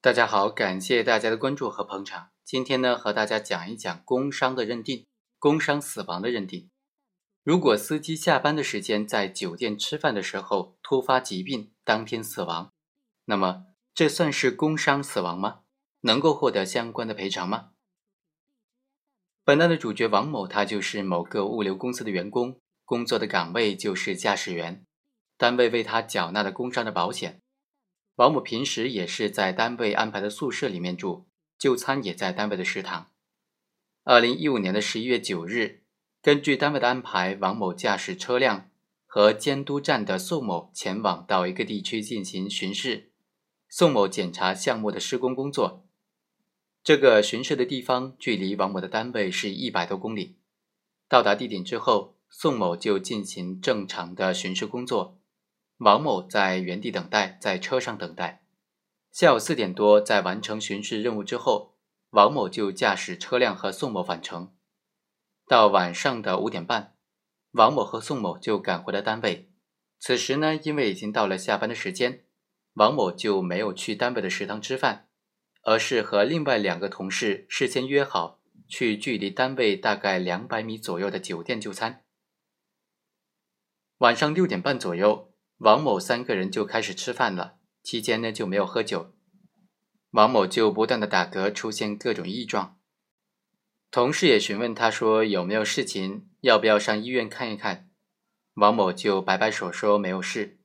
大家好，感谢大家的关注和捧场。今天呢，和大家讲一讲工伤的认定，工伤死亡的认定。如果司机下班的时间在酒店吃饭的时候突发疾病，当天死亡，那么这算是工伤死亡吗？能够获得相关的赔偿吗？本案的主角王某，他就是某个物流公司的员工，工作的岗位就是驾驶员，单位为他缴纳的工伤的保险。王某平时也是在单位安排的宿舍里面住，就餐也在单位的食堂。二零一五年的十一月九日，根据单位的安排，王某驾驶车辆和监督站的宋某前往到一个地区进行巡视。宋某检查项目的施工工作，这个巡视的地方距离王某的单位是一百多公里。到达地点之后，宋某就进行正常的巡视工作。王某在原地等待，在车上等待。下午四点多，在完成巡视任务之后，王某就驾驶车辆和宋某返程。到晚上的五点半，王某和宋某就赶回了单位。此时呢，因为已经到了下班的时间，王某就没有去单位的食堂吃饭，而是和另外两个同事事先约好去距离单位大概两百米左右的酒店就餐。晚上六点半左右。王某三个人就开始吃饭了，期间呢就没有喝酒。王某就不断的打嗝，出现各种异状。同事也询问他说有没有事情，要不要上医院看一看。王某就摆摆手说没有事。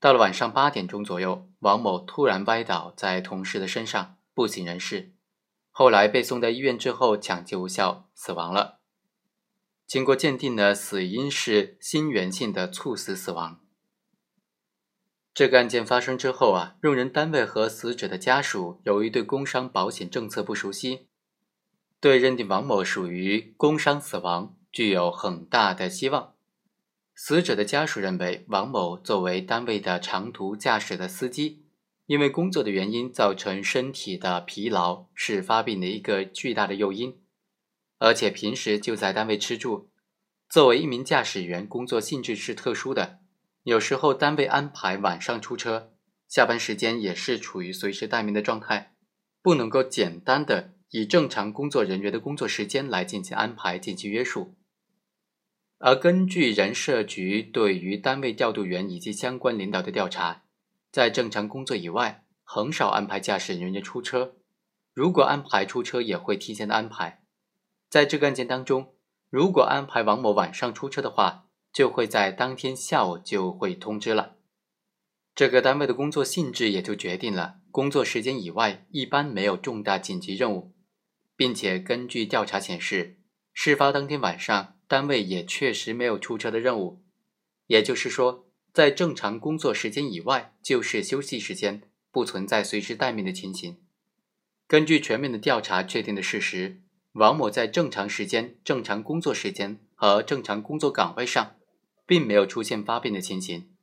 到了晚上八点钟左右，王某突然歪倒在同事的身上，不省人事。后来被送到医院之后抢救无效，死亡了。经过鉴定呢，死因是心源性的猝死死亡。这个案件发生之后啊，用人单位和死者的家属由于对工伤保险政策不熟悉，对认定王某属于工伤死亡具有很大的希望。死者的家属认为，王某作为单位的长途驾驶的司机，因为工作的原因造成身体的疲劳，是发病的一个巨大的诱因。而且平时就在单位吃住，作为一名驾驶员，工作性质是特殊的。有时候单位安排晚上出车，下班时间也是处于随时待命的状态，不能够简单的以正常工作人员的工作时间来进行安排进行约束。而根据人社局对于单位调度员以及相关领导的调查，在正常工作以外，很少安排驾驶人员出车，如果安排出车，也会提前的安排。在这个案件当中，如果安排王某晚上出车的话，就会在当天下午就会通知了，这个单位的工作性质也就决定了工作时间以外一般没有重大紧急任务，并且根据调查显示，事发当天晚上单位也确实没有出车的任务，也就是说，在正常工作时间以外就是休息时间，不存在随时待命的情形。根据全面的调查确定的事实，王某在正常时间、正常工作时间和正常工作岗位上。并没有出现发病的情形，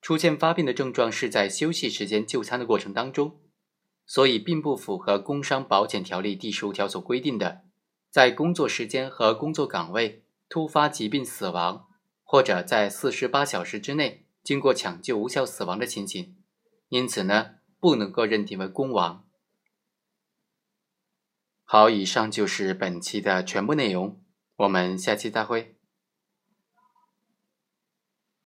出现发病的症状是在休息时间就餐的过程当中，所以并不符合工伤保险条例第十五条所规定的，在工作时间和工作岗位突发疾病死亡，或者在四十八小时之内经过抢救无效死亡的情形，因此呢，不能够认定为工亡。好，以上就是本期的全部内容，我们下期再会。